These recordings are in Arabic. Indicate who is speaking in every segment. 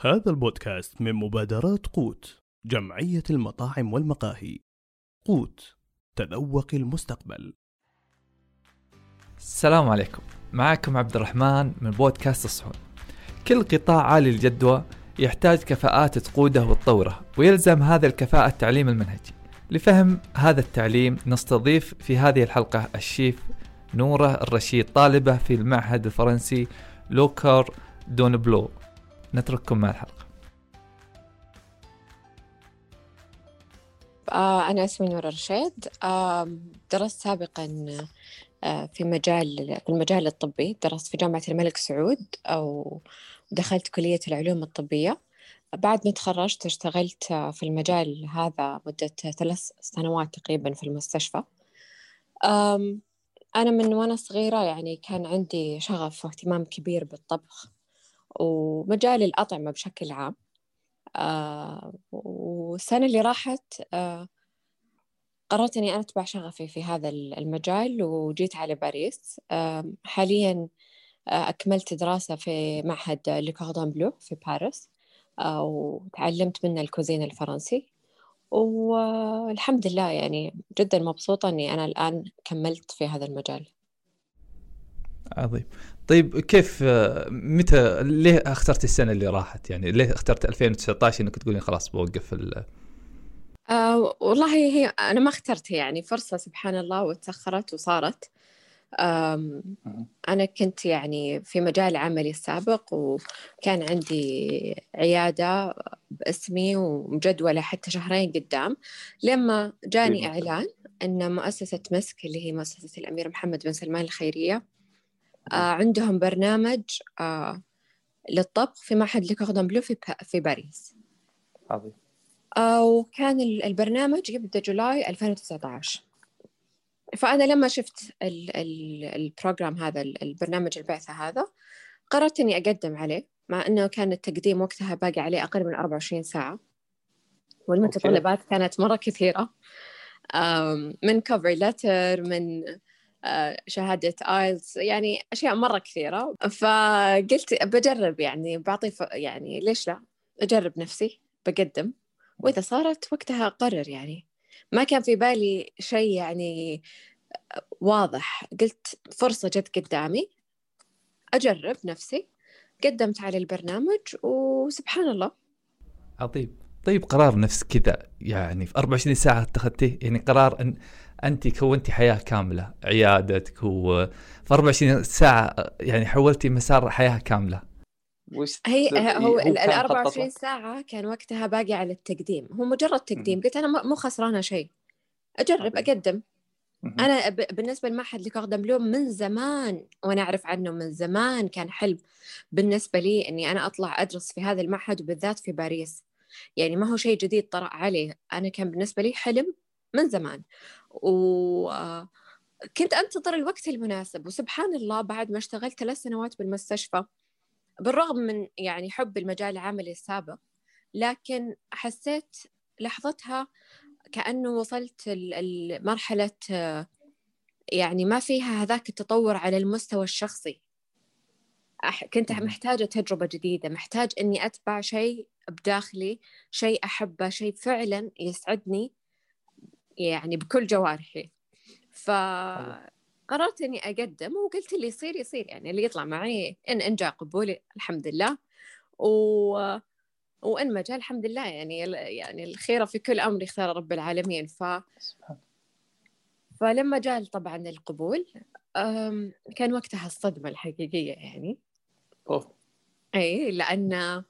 Speaker 1: هذا البودكاست من مبادرات قوت جمعية المطاعم والمقاهي. قوت تذوق المستقبل.
Speaker 2: السلام عليكم. معكم عبد الرحمن من بودكاست الصحون. كل قطاع عالي الجدوى يحتاج كفاءات تقوده وتطوره ويلزم هذا الكفاءة التعليم المنهجي. لفهم هذا التعليم نستضيف في هذه الحلقة الشيف نورة الرشيد طالبة في المعهد الفرنسي لوكر دون بلو نترككم مع الحلقة.
Speaker 3: آه، أنا أسمي نور الرشيد آه، درست سابقا آه، في مجال في المجال الطبي. درست في جامعة الملك سعود أو دخلت كلية العلوم الطبية. بعد ما تخرجت اشتغلت في المجال هذا مدة ثلاث سنوات تقريبا في المستشفى. أنا من وأنا صغيرة يعني كان عندي شغف واهتمام كبير بالطبخ. ومجال الأطعمة بشكل عام. آه والسنة اللي راحت آه قررت إني أنا أتبع شغفي في هذا المجال وجيت على باريس. حاليا آه أكملت دراسة في معهد لكوردون بلو في باريس وتعلمت منه الكوزين الفرنسي. والحمد لله يعني جدا مبسوطة إني أنا الآن كملت في هذا المجال.
Speaker 2: عظيم. طيب كيف متى ليه اخترت السنة اللي راحت؟ يعني ليه اخترت 2019 إنك تقولين خلاص بوقف ال؟
Speaker 3: آه والله هي أنا ما اخترتها يعني فرصة سبحان الله وتأخرت وصارت. أنا كنت يعني في مجال عملي السابق وكان عندي عيادة باسمي ومجدولة حتى شهرين قدام لما جاني إعلان أن مؤسسة مسك اللي هي مؤسسة الأمير محمد بن سلمان الخيرية آه عندهم برنامج آه للطبخ في معهد Le Cordon Bleu في, في باريس. عظيم. آه وكان البرنامج يبدأ July 2019 فأنا لما شفت ال ال ال program هذا البرنامج البعثة هذا قررت إني أقدم عليه مع إنه كان التقديم وقتها باقي عليه أقل من 24 ساعة. والمتطلبات كانت مرة كثيرة. من كفر لتر من آه، شهادة آيلز يعني أشياء مرة كثيرة. فقلت بجرب يعني بعطي يعني ليش لا؟ أجرب نفسي بقدم. وإذا صارت وقتها أقرر يعني. ما كان في بالي شيء يعني واضح. قلت فرصة جت قدامي أجرب نفسي. قدمت على البرنامج وسبحان الله.
Speaker 2: عظيم. طيب قرار نفس كذا يعني في 24 ساعة اتخذتيه؟ يعني قرار أن أنت كونتي حياة كاملة عيادتك و في 24 ساعة يعني حولتي مسار حياة كاملة.
Speaker 3: وش هي هو ال 24 ساعة كان وقتها باقي على التقديم. هو مجرد تقديم. قلت أنا مو خسرانة شيء. أجرب أقدم. أنا بالنسبة لمعهد لكوردون بلو من زمان وأنا أعرف عنه من زمان كان حلم. بالنسبة لي إني أنا أطلع أدرس في هذا المعهد وبالذات في باريس. يعني ما هو شيء جديد طرأ عليه أنا كان بالنسبة لي حلم من زمان. وكنت أنتظر الوقت المناسب. وسبحان الله بعد ما اشتغلت ثلاث سنوات بالمستشفى بالرغم من يعني حب المجال العملي السابق لكن حسيت لحظتها كأنه وصلت لمرحلة يعني ما فيها هذاك التطور على المستوى الشخصي. كنت محتاجة تجربة جديدة محتاج إني أتبع شيء بداخلي شيء أحبه شيء فعلا يسعدني. يعني بكل جوارحي. فقررت إني أقدم وقلت اللي يصير يصير يعني اللي يطلع معي إن إن جاء قبولي الحمد لله. و وإن ما جاء الحمد لله. يعني يعني الخيره في كل أمر يختار رب العالمين. ف فلما جاء طبعا القبول كان وقتها الصدمة الحقيقية يعني. أوه. اي لأن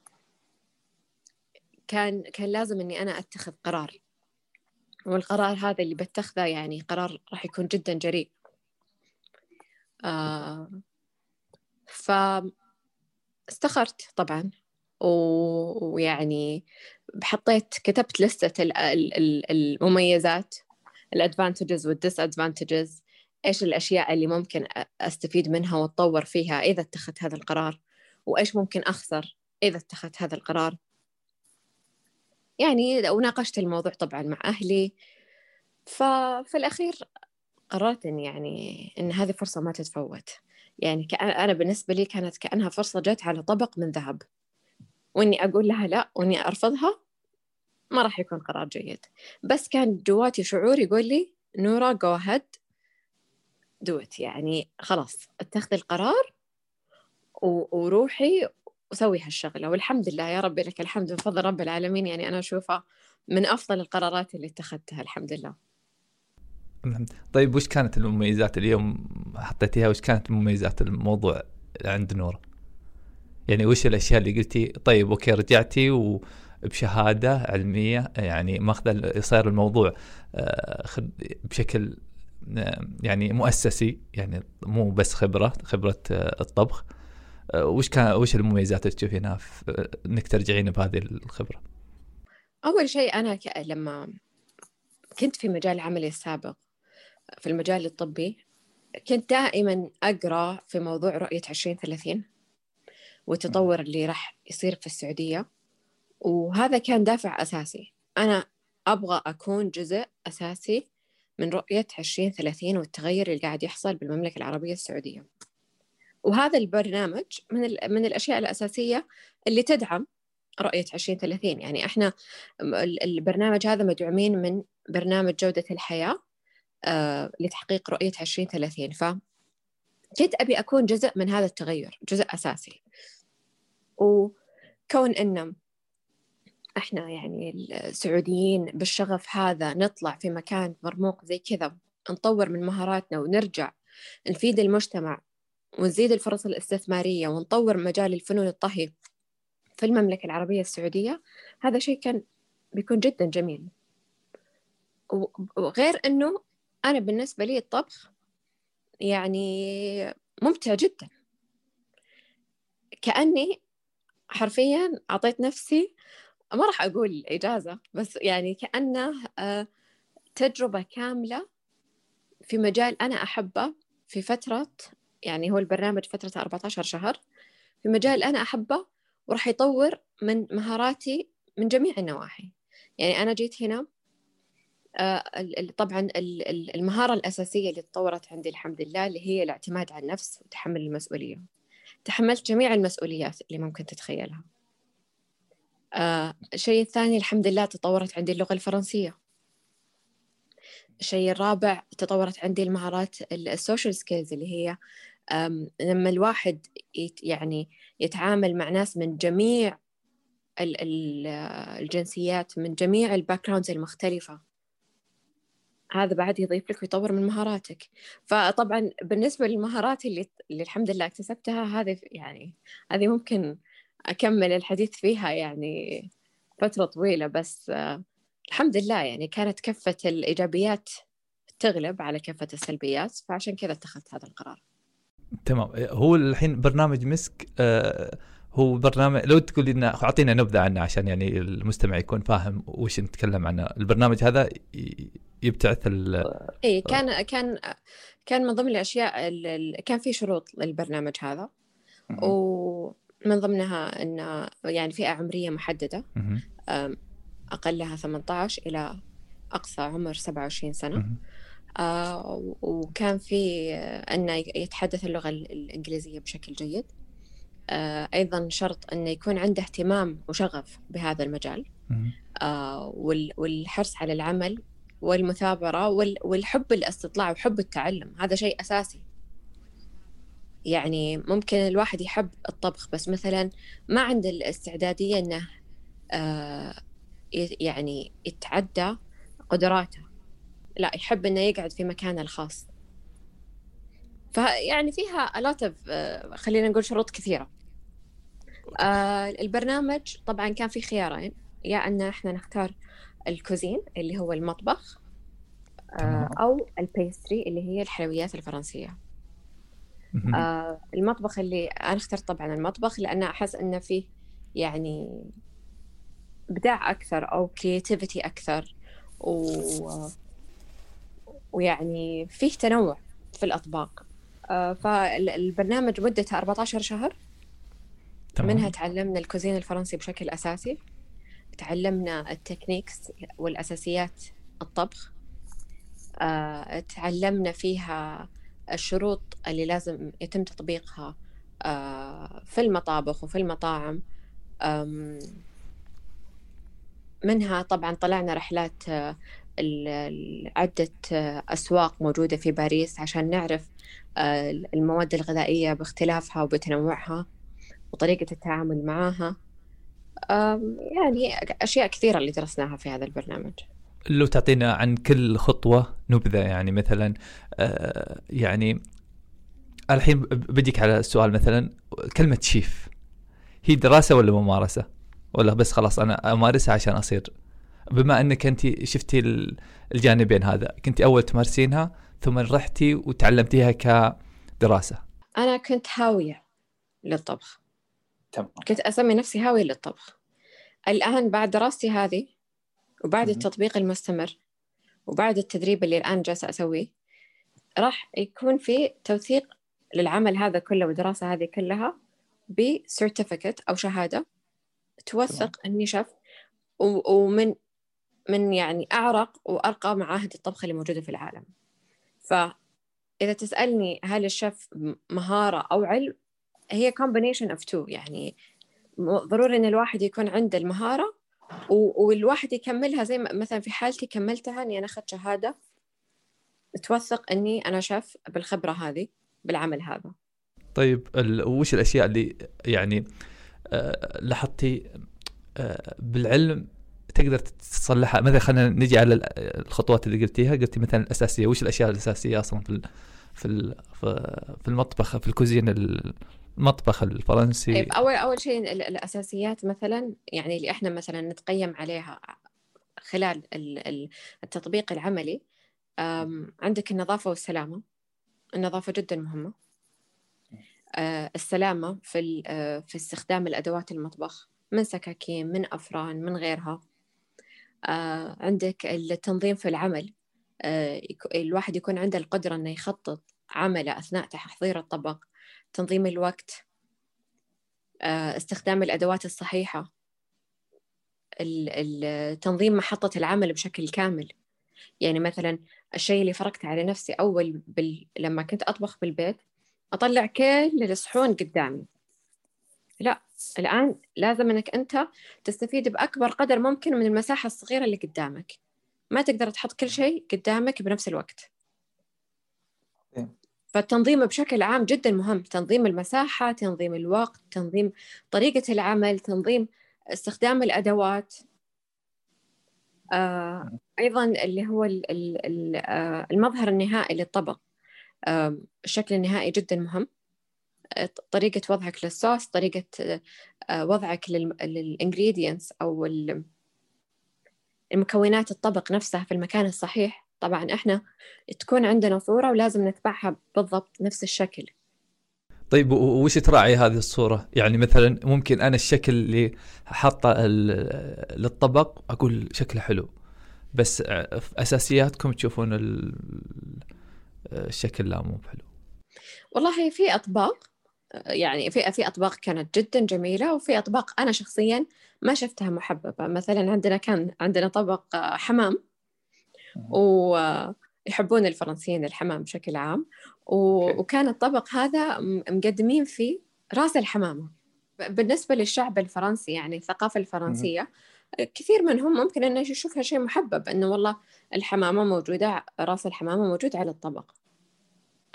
Speaker 3: كان كان لازم إني أنا أتخذ قرار. والقرار هذا اللي بتخذه يعني قرار راح يكون جدا جريء. آه ف استخرت طبعا ويعني حطيت كتبت لستة المميزات الادفانتجز والديس ادفانتجز إيش الأشياء اللي ممكن أستفيد منها وأتطور فيها إذا اتخذت هذا القرار وإيش ممكن أخسر إذا اتخذت هذا القرار. يعني وناقشت الموضوع طبعا مع أهلي. ففي الأخير قررت إن يعني إن هذه فرصة ما تتفوت. يعني أنا بالنسبة لي كانت كأنها فرصة جت على طبق من ذهب. وإني أقول لها لا وإني أرفضها ما راح يكون قرار جيد. بس كان جواتي شعور يقول لي نورا جو هيد دوت يعني خلاص اتخذي القرار وروحي وسوي هالشغلة والحمد لله يا ربي لك الحمد بفضل رب العالمين. يعني أنا أشوفها من أفضل القرارات اللي اتخذتها الحمد لله.
Speaker 2: طيب وش كانت المميزات اليوم؟ حطيتيها وش كانت مميزات الموضوع عند نورة؟ يعني وش الأشياء اللي قلتي طيب أوكي رجعتي وبشهادة علمية يعني ماخذ يصير الموضوع آه، بشكل آه، يعني مؤسسي يعني مو بس خبرة خبرة آه، الطبخ. وش كان وش المميزات اللي تشوفينها إنك ترجعين بهذه الخبرة؟
Speaker 3: أول شيء أنا لما كنت في مجال عملي السابق في المجال الطبي كنت دائما أقرأ في موضوع رؤية 2030 والتطور اللي راح يصير في السعودية. وهذا كان دافع أساسي. أنا أبغى أكون جزء أساسي من رؤية 2030 والتغير اللي قاعد يحصل بالمملكة العربية السعودية. وهذا البرنامج من من الأشياء الأساسية اللي تدعم رؤية 2030 يعني إحنا البرنامج هذا مدعومين من برنامج جودة الحياة آه، لتحقيق رؤية 2030 ف كنت أبي أكون جزء من هذا التغير جزء أساسي. وكون ان إحنا يعني السعوديين بالشغف هذا نطلع في مكان مرموق زي كذا نطور من مهاراتنا ونرجع نفيد المجتمع ونزيد الفرص الاستثمارية ونطور مجال الفنون الطهي في المملكة العربية السعودية هذا شيء كان بيكون جدا جميل. وغير أنه أنا بالنسبة لي الطبخ يعني ممتع جدا. كأني حرفيا أعطيت نفسي ما راح أقول إجازة بس يعني كأنه آه، تجربة كاملة في مجال أنا أحبه في فترة يعني هو البرنامج فترة 14 شهر في مجال أنا أحبه وراح يطور من مهاراتي من جميع النواحي. يعني أنا جيت هنا آه، طبعا المهارة الأساسية اللي تطورت عندي الحمد لله اللي هي الاعتماد على النفس وتحمل المسؤولية. تحملت جميع المسؤوليات اللي ممكن تتخيلها. آه، الشيء الثاني الحمد لله تطورت عندي اللغة الفرنسية. الشيء الرابع تطورت عندي المهارات ال social skills اللي هي لما الواحد يعني يتعامل مع ناس من جميع الجنسيات من جميع ال background المختلفة. هذا بعد يضيف لك ويطور من مهاراتك. فطبعا بالنسبة للمهارات اللي, اللي الحمد لله اكتسبتها هذه يعني هذه ممكن أكمل الحديث فيها يعني فترة طويلة بس الحمد لله يعني كانت كفة الإيجابيات تغلب على كفة السلبيات فعشان كذا اتخذت هذا القرار.
Speaker 2: تمام. هو الحين برنامج مسك آه هو برنامج لو تقول لنا أعطينا نبذة عنه عشان يعني المستمع يكون فاهم وش نتكلم عنه. البرنامج هذا يبتعث ال
Speaker 3: اي كان كان كان من ضمن الأشياء كان في شروط للبرنامج هذا. ومن ضمنها إنه يعني فئة عمرية محددة. أقلها 18 إلى أقصى عمر 27 سنة. آه وكان في أنه يتحدث اللغة الإنجليزية بشكل جيد. آه أيضا شرط أنه يكون عنده اهتمام وشغف بهذا المجال. آه والحرص على العمل والمثابرة والحب الاستطلاع وحب التعلم. هذا شيء أساسي. يعني ممكن الواحد يحب الطبخ بس مثلا ما عنده الاستعدادية أنه آه يعني يتعدى قدراته. لا يحب إنه يقعد في مكانه الخاص. فيعني فيها a آه، خلينا نقول شروط كثيرة. آه البرنامج طبعا كان في خيارين. يا أن إحنا نختار الكوزين اللي هو المطبخ آه أو ال pastry اللي هي الحلويات الفرنسية. آه المطبخ اللي أنا اخترت طبعا المطبخ لأن أحس أنه فيه يعني إبداع أكثر أو creativity أكثر. و ويعني فيه تنوع في الأطباق. آه، فالبرنامج مدته 14 شهر. تمام. منها تعلمنا ال cuisine الفرنسي بشكل أساسي. تعلمنا التكنيكس والأساسيات الطبخ. آه، تعلمنا فيها الشروط اللي لازم يتم تطبيقها آه، في المطابخ وفي المطاعم. منها طبعا طلعنا رحلات عدة أسواق موجودة في باريس عشان نعرف المواد الغذائية باختلافها وبتنوعها وطريقة التعامل معها يعني أشياء كثيرة اللي درسناها في هذا البرنامج.
Speaker 2: لو تعطينا عن كل خطوة نبذة يعني مثلا آه، يعني الحين بديك على السؤال مثلا كلمة شيف هي دراسة ولا ممارسة؟ ولا بس خلاص أنا أمارسها عشان أصير. بما أنك أنت شفتي الجانبين هذا كنت أول تمارسينها ثم رحتي وتعلمتيها كدراسة.
Speaker 3: أنا كنت هاوية للطبخ.
Speaker 2: تمام.
Speaker 3: كنت أسمي نفسي هاوية للطبخ. الآن بعد دراستي هذه وبعد التطبيق المستمر وبعد التدريب اللي الآن جالسة أسويه راح يكون في توثيق للعمل هذا كله والدراسة هذه كلها ب certificate أو شهادة. توثق إني شيف ومن من يعني أعرق وأرقى معاهد الطبخ اللي موجودة في العالم. فإذا تسألني هل الشيف مهارة أو علم هي combination of two. يعني ضروري إن الواحد يكون عنده المهارة والواحد يكملها زي مثلا في حالتي كملتها إني أنا أخذت شهادة توثق إني أنا شيف بالخبرة هذه بالعمل هذا.
Speaker 2: طيب وش الأشياء اللي يعني آه، لاحظتي آه، بالعلم تقدر تصلحها مثلا خلينا نجي على الخطوات اللي قلتيها. قلتي مثلا الأساسية. وش الأشياء الأساسية أصلا في في في المطبخ في الكوزين المطبخ الفرنسي؟
Speaker 3: طيب اول أول شيء الأساسيات مثلا يعني اللي إحنا مثلا نتقيم عليها خلال التطبيق العملي عندك النظافة والسلامة. النظافة جدا مهمة. آه، السلامة في آه، في استخدام الأدوات المطبخ من سكاكين من أفران من غيرها. آه، عندك التنظيم في العمل. الواحد يكون عنده القدرة أنه يخطط عمله أثناء تحضير الطبق تنظيم الوقت. استخدام الأدوات الصحيحة. تنظيم محطة العمل بشكل كامل. يعني مثلا الشيء اللي فرقت على نفسي أول بال... لما كنت أطبخ بالبيت أطلع كل الصحون قدامي. لا الآن لازم أنك أنت تستفيد بأكبر قدر ممكن من المساحة الصغيرة اللي قدامك. ما تقدر تحط كل شيء قدامك بنفس الوقت. إيه. فالتنظيم بشكل عام جدا مهم. تنظيم المساحة تنظيم الوقت تنظيم طريقة العمل تنظيم استخدام الأدوات. آه أيضا اللي هو آه، المظهر النهائي للطبق. الشكل النهائي جدا مهم. طريقة وضعك للصوص طريقة آه، وضعك للإنجريدينتس أو المكونات الطبق نفسها في المكان الصحيح. طبعا إحنا تكون عندنا صورة ولازم نتبعها بالضبط نفس الشكل.
Speaker 2: طيب وش تراعي هذه الصورة؟ يعني مثلا ممكن أنا الشكل اللي حاطه للطبق أقول شكله حلو بس أساسياتكم تشوفون الشكل لا مو حلو
Speaker 3: والله في أطباق يعني في في أطباق كانت جدا جميلة وفي أطباق أنا شخصيا ما شفتها محببة. مثلا عندنا كان عندنا طبق حمام ويحبون الفرنسيين الحمام بشكل عام. وكان الطبق هذا مقدمين فيه راس الحمامة. بالنسبة للشعب الفرنسي يعني الثقافة الفرنسية كثير منهم ممكن إنه يشوفها شيء محبب إنه والله الحمامة موجودة رأس الحمامة موجود على الطبق.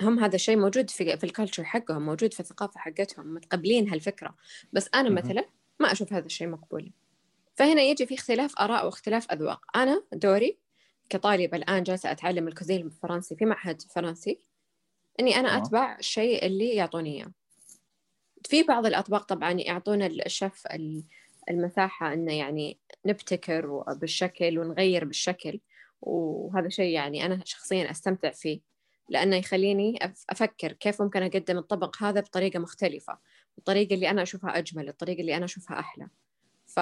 Speaker 3: هم هذا الشيء موجود في في الكالتشر حقهم موجود في الثقافة حقتهم متقبلين هالفكرة. بس أنا مثلا ما أشوف هذا الشيء مقبول. فهنا يجي في اختلاف آراء واختلاف أذواق. أنا دوري كطالبه الآن جالسة أتعلم الكوزين الفرنسي في معهد فرنسي إني أنا أتبع الشيء اللي يعطوني إياه. في بعض الأطباق طبعا يعطونا الشيف المساحة إنه يعني نبتكر بالشكل ونغير بالشكل وهذا شيء يعني أنا شخصيا أستمتع فيه لأنه يخليني أفكر كيف ممكن أقدم الطبق هذا بطريقة مختلفة الطريقة اللي أنا أشوفها أجمل الطريقة اللي أنا أشوفها أحلى. ف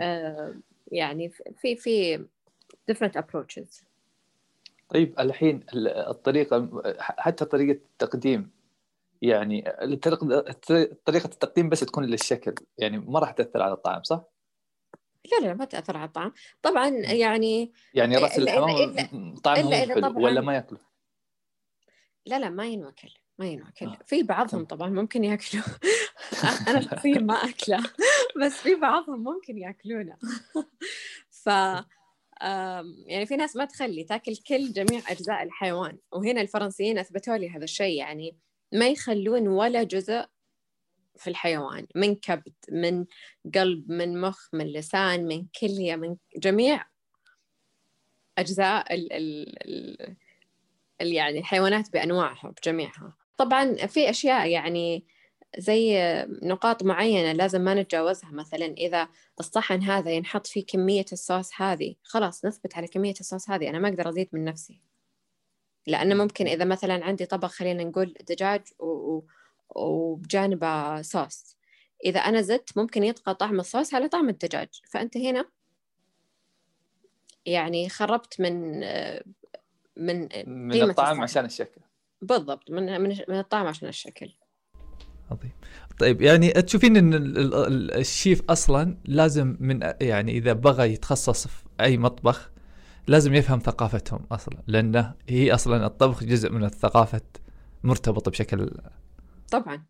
Speaker 3: آه يعني في في different approaches.
Speaker 2: طيب الحين الطريقة حتى طريقة التقديم. يعني طريقة التقديم بس تكون للشكل يعني ما راح تأثر على الطعم صح؟
Speaker 3: لا لا ما تأثر على الطعم طبعا يعني
Speaker 2: يعني رأس الحمام طعمه حلو ولا ما يأكله؟
Speaker 3: لا لا ما ينوكل ما يناكل في بعضهم طبعا ممكن يأكلوا. أنا شخصيا ما أكله بس في بعضهم ممكن يأكلونه. ف يعني في ناس ما تخلي تاكل كل جميع أجزاء الحيوان. وهنا الفرنسيين أثبتوا لي هذا الشيء يعني ما يخلون ولا جزء في الحيوان من كبد من قلب من مخ من لسان من كلية من جميع أجزاء ال ال ال يعني الحيوانات بأنواعها بجميعها. طبعا في أشياء يعني زي نقاط معينة لازم ما نتجاوزها مثلا إذا الصحن هذا ينحط فيه كمية الصوص هذه خلاص نثبت على كمية الصوص هذه أنا ما أقدر أزيد من نفسي. لأنه ممكن إذا مثلا عندي طبق خلينا نقول دجاج و... وبجانبه صوص. إذا أنا زدت ممكن يطغى طعم الصوص على طعم الدجاج. فأنت هنا يعني خربت من
Speaker 2: من من الطعم عشان الشكل.
Speaker 3: بالضبط من من الطعم عشان الشكل.
Speaker 2: عظيم. طيب يعني تشوفين إن الشيف أصلا لازم من يعني إذا بغى يتخصص في أي مطبخ لازم يفهم ثقافتهم أصلا لأنه هي أصلا الطبخ جزء من الثقافة مرتبط بشكل
Speaker 3: طبعا.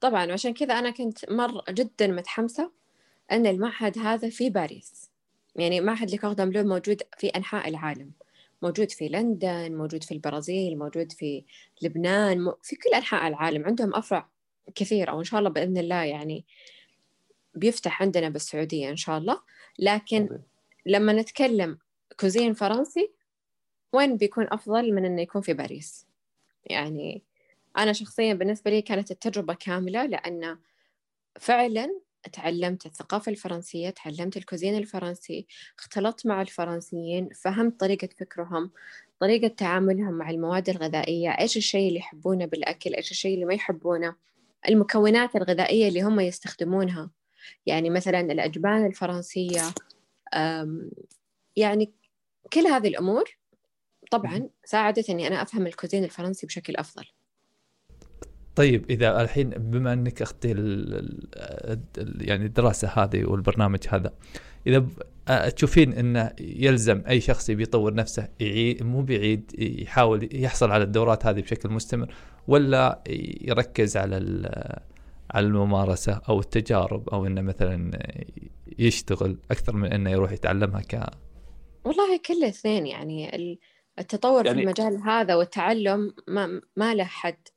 Speaker 3: طبعا وعشان كذا أنا كنت مرة جدا متحمسة إن المعهد هذا في باريس. يعني معهد لكوردون بلو موجود في أنحاء العالم. موجود في لندن موجود في البرازيل موجود في لبنان في كل أنحاء العالم. عندهم أفرع كثيرة وإن شاء الله بإذن الله يعني بيفتح عندنا بالسعودية إن شاء الله. لكن لما نتكلم كوزين فرنسي وين بيكون أفضل من إنه يكون في باريس؟ يعني أنا شخصيا بالنسبة لي كانت التجربة كاملة لأن فعلا تعلمت الثقافة الفرنسية تعلمت الكوزين الفرنسي اختلطت مع الفرنسيين فهمت طريقة فكرهم طريقة تعاملهم مع المواد الغذائية إيش الشيء اللي يحبونه بالأكل إيش الشيء اللي ما يحبونه المكونات الغذائية اللي هم يستخدمونها. يعني مثلا الأجبان الفرنسية يعني كل هذه الأمور طبعا ساعدت أني أنا أفهم الكوزين الفرنسي بشكل أفضل.
Speaker 2: طيب إذا الحين بما إنك أختي يعني الدراسة هذه والبرنامج هذا إذا تشوفين إنه يلزم أي شخص يبي يطور نفسه يعيد مو بيعيد يحاول يحصل على الدورات هذه بشكل مستمر ولا يركز على على الممارسة أو التجارب أو إنه مثلا يشتغل أكثر من إنه يروح يتعلمها ك
Speaker 3: والله كل الاثنين يعني التطور يعني في المجال هذا والتعلم ما ما له حد.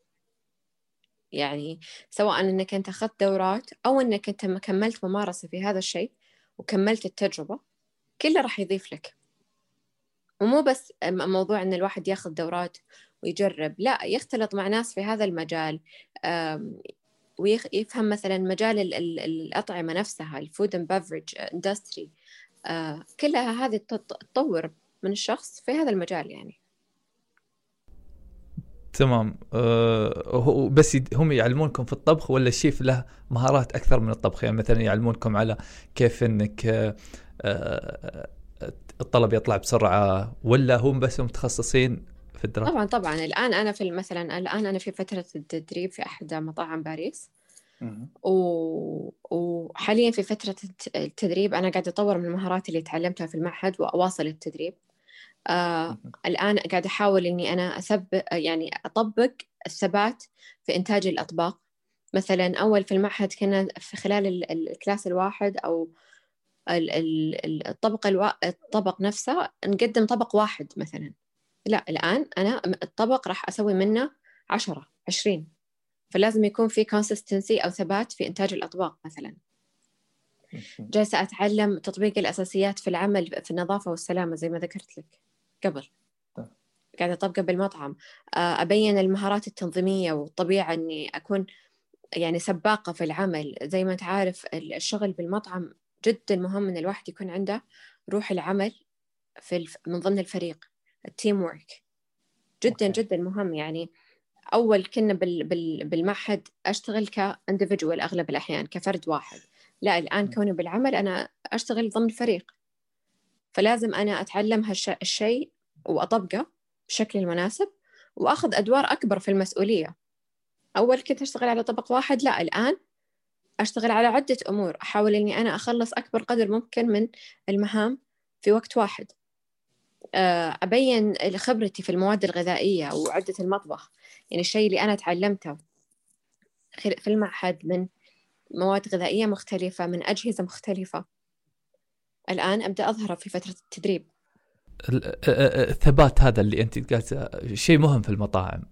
Speaker 3: يعني سواء إنك أنت أخذت دورات أو إنك أنت كملت ممارسة في هذا الشيء وكملت التجربة كله راح يضيف لك. ومو بس موضوع أن الواحد ياخذ دورات ويجرب لا يختلط مع ناس في هذا المجال ويفهم مثلا مجال الأطعمة نفسها ال food and beverage industry كلها هذه تطور من الشخص في هذا المجال يعني.
Speaker 2: تمام. أه بس هم يعلمونكم في الطبخ ولا الشيف له مهارات أكثر من الطبخ؟ يعني مثلا يعلمونكم على كيف إنك أه الطلب يطلع بسرعة ولا هم بس متخصصين في الدراسة؟
Speaker 3: طبعا طبعا. الآن أنا في مثلا الآن أنا في فترة التدريب في أحد مطاعم باريس. و... وحاليا في فترة التدريب أنا قاعدة أطور من المهارات اللي تعلمتها في المعهد وأواصل التدريب. آه الآن قاعدة أحاول إني أنا أثبت يعني أطبق الثبات في إنتاج الأطباق. مثلا أول في المعهد كنا في خلال الكلاس الواحد أو الطبق الوا... الطبق نفسه نقدم طبق واحد مثلا. لا الآن أنا الطبق راح أسوي منه عشرة عشرين. فلازم يكون في consistency أو ثبات في إنتاج الأطباق مثلا. جالسة أتعلم تطبيق الأساسيات في العمل في النظافة والسلامة زي ما ذكرت لك قبل. طيب. قاعدة أطبقه بالمطعم آه، أبين المهارات التنظيمية والطبيعة أني أكون يعني سباقة في العمل. زي ما أنت عارف الشغل بالمطعم جدا مهم أن الواحد يكون عنده روح العمل في الف... من ضمن الفريق. ال teamwork جدا. جدا مهم. يعني أول كنا بال... بال... بالمعهد أشتغل ك individual أغلب الأحيان كفرد واحد. لا الآن كوني بالعمل أنا أشتغل ضمن فريق. فلازم أنا أتعلم هالشيء وأطبقه بشكل المناسب وأخذ أدوار أكبر في المسؤولية. أول كنت أشتغل على طبق واحد لا الآن أشتغل على عدة أمور. أحاول إني أنا أخلص أكبر قدر ممكن من المهام في وقت واحد. أبين خبرتي في المواد الغذائية وعدة المطبخ. يعني الشيء اللي أنا تعلمته في المعهد من مواد غذائية مختلفة من أجهزة مختلفة. الآن أبدأ أظهره في فترة التدريب.
Speaker 2: الثبات هذا اللي أنت قاعدة شيء مهم في المطاعم.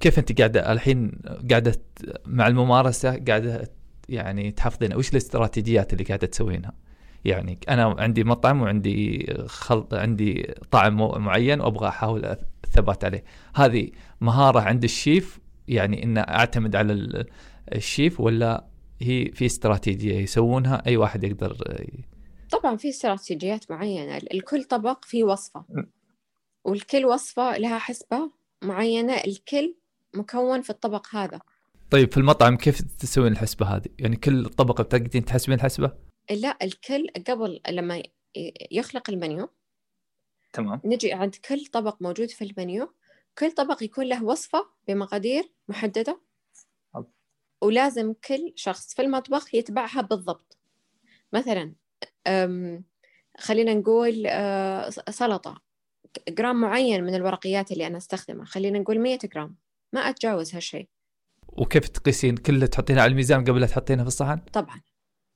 Speaker 2: كيف أنت قاعدة الحين قاعدة مع الممارسة قاعدة يعني تحفظين وش الاستراتيجيات اللي قاعدة تسوينها؟ يعني أنا عندي مطعم وعندي خلط عندي طعم معين وأبغى أحاول الثبات عليه. هذه مهارة عند الشيف يعني إن أعتمد على الشيف ولا هي في استراتيجية يسوونها؟ أي واحد يقدر
Speaker 3: طبعا في استراتيجيات معينة. الكل طبق فيه وصفة. والكل وصفة لها حسبة معينة. الكل مكون في الطبق هذا.
Speaker 2: طيب في المطعم كيف تسوين الحسبة هذه؟ يعني كل طبق بتقدرين تحسبين الحسبة؟
Speaker 3: لا الكل قبل لما يخلق المنيو
Speaker 2: تمام.
Speaker 3: نجي عند كل طبق موجود في المنيو كل طبق يكون له وصفة بمقادير محددة. ولازم كل شخص في المطبخ يتبعها بالضبط. مثلا خلينا نقول أه، سلطة. جرام معين من الورقيات اللي أنا أستخدمها. خلينا نقول 100 جرام. ما أتجاوز هالشيء.
Speaker 2: وكيف تقيسين؟ كله تحطينها على الميزان قبل لا تحطينها في الصحن؟
Speaker 3: طبعا.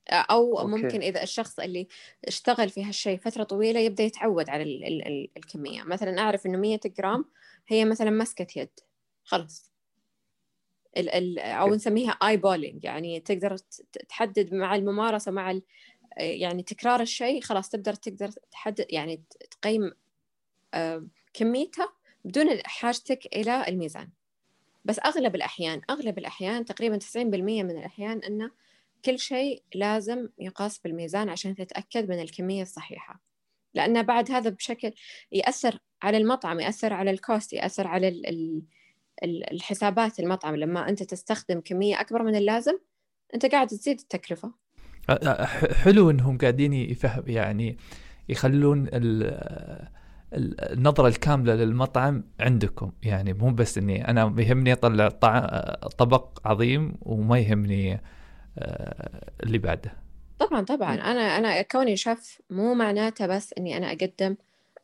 Speaker 3: أو أوكي. ممكن إذا الشخص اللي اشتغل في هالشيء فترة طويلة يبدأ يتعود على ال ال ال الكمية. مثلا أعرف إنه 100 جرام هي مثلا مسكه يد. خلاص. ال ال أو نسميها eyeballing يعني تقدر تحدد مع الممارسة مع يعني تكرار الشيء خلاص تقدر تقدر تحدد يعني تقيم آه، كميتها بدون حاجتك إلى الميزان. بس أغلب الأحيان أغلب الأحيان تقريبا 90% من الأحيان إنه كل شيء لازم يقاس بالميزان عشان تتأكد من الكمية الصحيحة. لأن بعد هذا بشكل يأثر على المطعم يأثر على الكوست يأثر على ال ال الحسابات المطعم. لما أنت تستخدم كمية أكبر من اللازم أنت قاعد تزيد التكلفة.
Speaker 2: حلو أنهم قاعدين يفهم يعني يخلون النظرة الكاملة للمطعم عندكم. يعني مو بس إني أنا يهمني أطلع طبق عظيم وما يهمني اللي بعده.
Speaker 3: طبعا طبعا. أنا أنا كوني شيف مو معناته بس إني أنا أقدم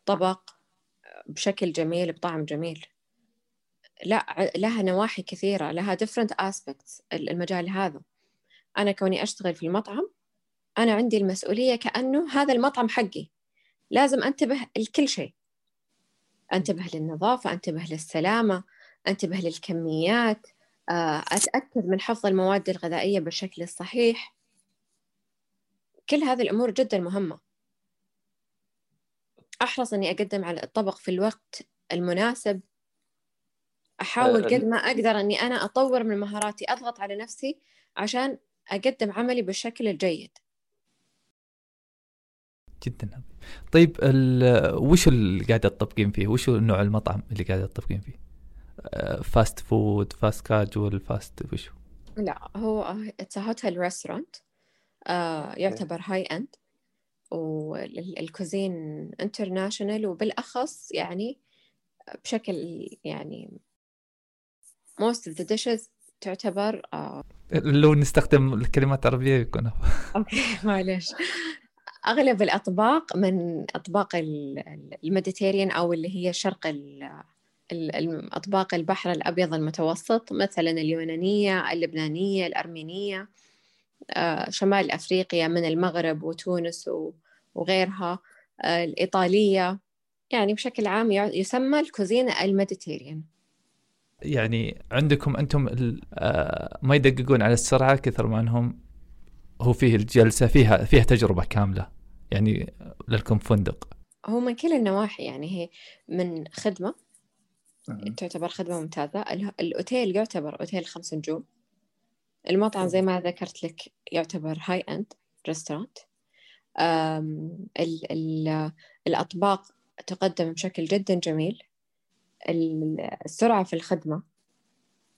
Speaker 3: طبق بشكل جميل بطعم جميل. لا لها نواحي كثيرة لها different aspects المجال هذا. أنا كوني أشتغل في المطعم أنا عندي المسؤولية كأنه هذا المطعم حقي. لازم أنتبه لكل شيء. أنتبه للنظافة أنتبه للسلامة أنتبه للكميات. آه، أتأكد من حفظ المواد الغذائية بالشكل الصحيح. كل هذه الأمور جدا مهمة. أحرص أني أقدم على الطبق في الوقت المناسب. أحاول قد ما أقدر أني أنا أطور من مهاراتي أضغط على نفسي عشان أقدم عملي بالشكل الجيد.
Speaker 2: جدا. طيب وش اللي قاعدة تطبقين فيه؟ وش نوع المطعم اللي قاعدة تطبقين فيه؟ fast food fast casual fast وشو
Speaker 3: لا هو it's hotel restaurant يعتبر high end وال cuisine international وبالأخص يعني بشكل يعني most of the dishes تعتبر uh...
Speaker 2: لو نستخدم الكلمات العربية يكون.
Speaker 3: أوكي معلش. أغلب الأطباق من أطباق ال Mediterranean أو اللي هي الشرق الأطباق البحر الأبيض المتوسط مثلا اليونانية اللبنانية الأرمينية آه، شمال أفريقيا من المغرب وتونس وغيرها آه، الإيطالية يعني بشكل عام يسمى ال cuisine ال Mediterranean.
Speaker 2: يعني عندكم أنتم آه، ما يدققون على السرعة كثر ما أنهم هو فيه الجلسة فيها فيها تجربة كاملة يعني لكم فندق.
Speaker 3: هو من كل النواحي يعني هي من خدمة تعتبر خدمة ممتازة. الأوتيل يعتبر أوتيل خمس نجوم. المطعم زي ما ذكرت لك يعتبر هاي أند ريستورانت الأطباق تقدم بشكل جدا جميل. السرعة في الخدمة.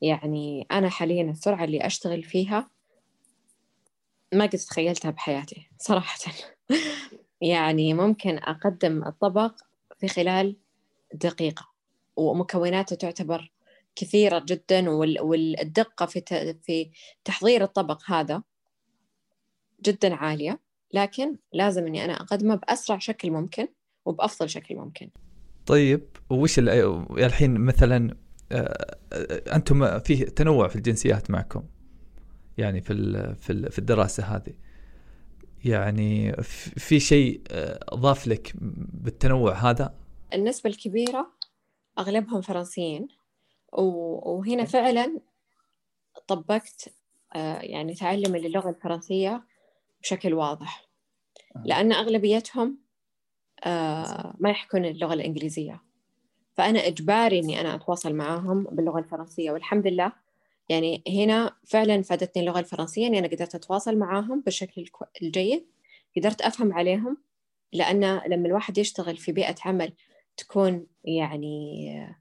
Speaker 3: يعني أنا حاليا السرعة اللي أشتغل فيها ما قد تخيلتها بحياتي صراحة. يعني ممكن أقدم الطبق في خلال دقيقة. ومكوناته تعتبر كثيرة جدا والدقة في في تحضير الطبق هذا جدا عالية. لكن لازم إني أنا أقدمه بأسرع شكل ممكن وبأفضل شكل ممكن.
Speaker 2: طيب وش الحين مثلا آه، آه، أنتم في تنوع في الجنسيات معكم يعني في في الدراسة هذه. يعني في شيء آه، ضاف لك بالتنوع هذا؟
Speaker 3: النسبة الكبيرة أغلبهم فرنسيين. وهنا فعلا طبقت يعني تعلم اللغة الفرنسية بشكل واضح. لأن أغلبيتهم ما يحكون اللغة الإنجليزية. فأنا إجباري إني أنا أتواصل معاهم باللغة الفرنسية. والحمد لله يعني هنا فعلا فادتني اللغة الفرنسية إني أنا قدرت أتواصل معاهم بالشكل الجيد. قدرت أفهم عليهم لأن لما الواحد يشتغل في بيئة عمل تكون يعني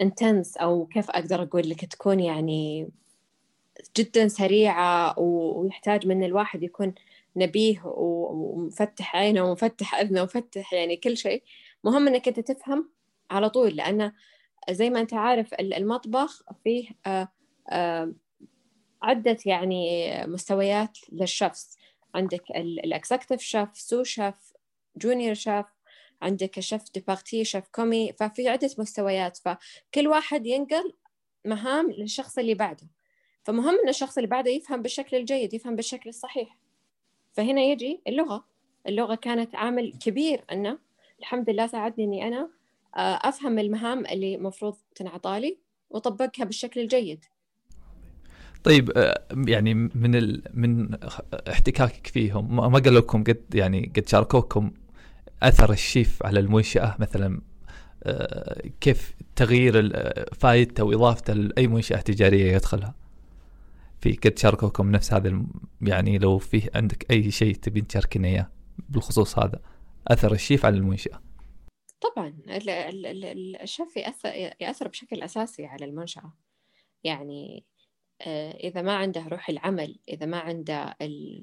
Speaker 3: انتنس أو كيف أقدر أقول لك تكون يعني جدا سريعة ويحتاج من الواحد يكون نبيه ومفتح عينه ومفتح أذنه ومفتح يعني كل شيء. مهم إنك أنت تفهم على طول لأن زي ما أنت عارف المطبخ فيه آه، آه، عدة يعني مستويات لل chefs عندك ال executive chef sous chef junior chef عندك chef de partie chef commis ففي عدة مستويات. فكل واحد ينقل مهام للشخص اللي بعده. فمهم أن الشخص اللي بعده يفهم بالشكل الجيد يفهم بالشكل الصحيح. فهنا يجي اللغة. اللغة كانت عامل كبير أنه الحمد لله ساعدني أني أنا آه، أفهم المهام اللي مفروض تنعطالي وأطبقها بالشكل الجيد.
Speaker 2: طيب آه، يعني من ال... من احتكاكك فيهم ما قالوا لكم قد يعني قد شاركوكم أثر الشيف على المنشأة مثلا آه، كيف تغيير فائدته وإضافته لأي منشأة تجارية يدخلها. في قد شاركوكم نفس هذا يعني لو فيه عندك أي شيء تبين تشاركنا إياه بالخصوص هذا. أثر الشيف على المنشأة.
Speaker 3: طبعا الشيف يأثر, يأثر بشكل أساسي على المنشأة. يعني آه، إذا ما عنده روح العمل إذا ما عنده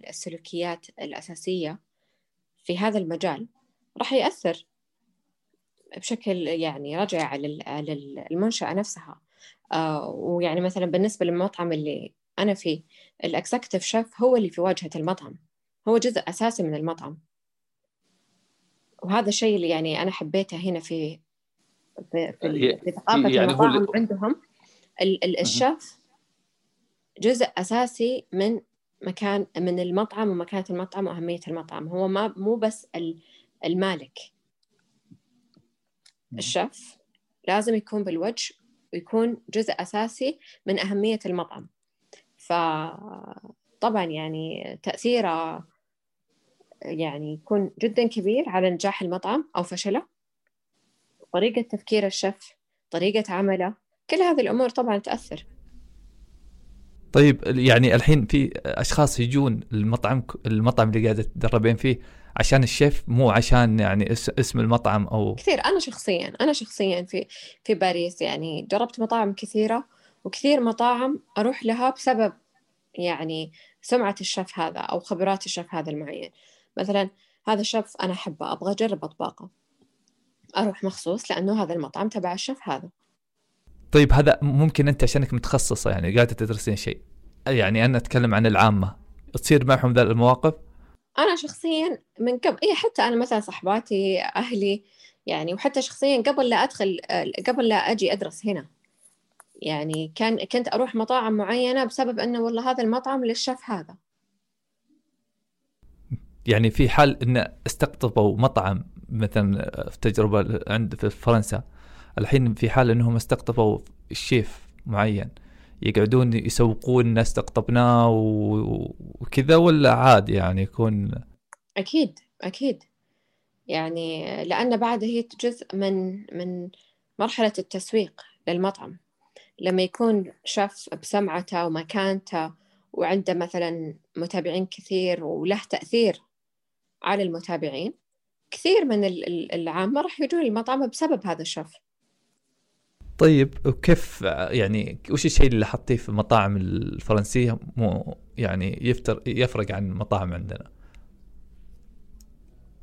Speaker 3: السلوكيات الأساسية في هذا المجال راح يأثر بشكل يعني رجع على المنشأة نفسها. آه، ويعني مثلا بالنسبة للمطعم اللي أنا فيه الأكسكتيف شيف هو اللي في واجهة المطعم. هو جزء أساسي من المطعم. وهذا الشيء اللي يعني أنا حبيته هنا في في, في, في ثقافة يعني المطاعم عندهم. الشيف جزء أساسي من مكان من المطعم ومكانة المطعم وأهمية المطعم. هو ما مو بس المالك. الشيف لازم يكون بالوجه ويكون جزء أساسي من أهمية المطعم. فطبعا يعني تأثيره يعني يكون جدا كبير على نجاح المطعم أو فشله. طريقة تفكير الشيف طريقة عمله كل هذه الأمور طبعا تأثر.
Speaker 2: طيب يعني الحين في أشخاص يجون المطعم المطعم اللي قاعدة تدربين فيه عشان الشيف مو عشان يعني اسم المطعم أو
Speaker 3: كثير. أنا شخصيا أنا شخصيا في في باريس يعني جربت مطاعم كثيرة وكثير مطاعم أروح لها بسبب يعني سمعة الشيف هذا أو خبرات الشيف هذا المعين. مثلا هذا الشيف أنا أحبه أبغى أجرب أطباقه. أروح مخصوص لأنه هذا المطعم تبع الشيف هذا.
Speaker 2: طيب هذا ممكن أنت عشانك متخصصة يعني قاعدة تدرسين شيء. يعني أنا أتكلم عن العامة. تصير معهم ذا المواقف؟
Speaker 3: أنا شخصيا من قبل إيه حتى أنا مثلا صحباتي أهلي يعني وحتى شخصيا قبل لا أدخل قبل لا أجي أدرس هنا. يعني كان كنت أروح مطاعم معينة بسبب أنه والله هذا المطعم للشيف هذا.
Speaker 2: يعني في حال إن استقطبوا مطعم مثلا في تجربة عند في فرنسا الحين في حال إنهم استقطبوا الشيف معين يقعدون يسوقون الناس استقطبناه وكذا ولا عادي يعني يكون؟
Speaker 3: أكيد أكيد. يعني لأن بعد هي جزء من من مرحلة التسويق للمطعم. لما يكون شاف بسمعته ومكانته وعنده مثلا متابعين كثير وله تأثير على المتابعين كثير من العامة راح يجون المطعم بسبب هذا الشيف
Speaker 2: طيب وكيف يعني وش الشيء اللي حطيه في المطاعم الفرنسية؟ مو يعني يفتر يفرق عن المطاعم عندنا.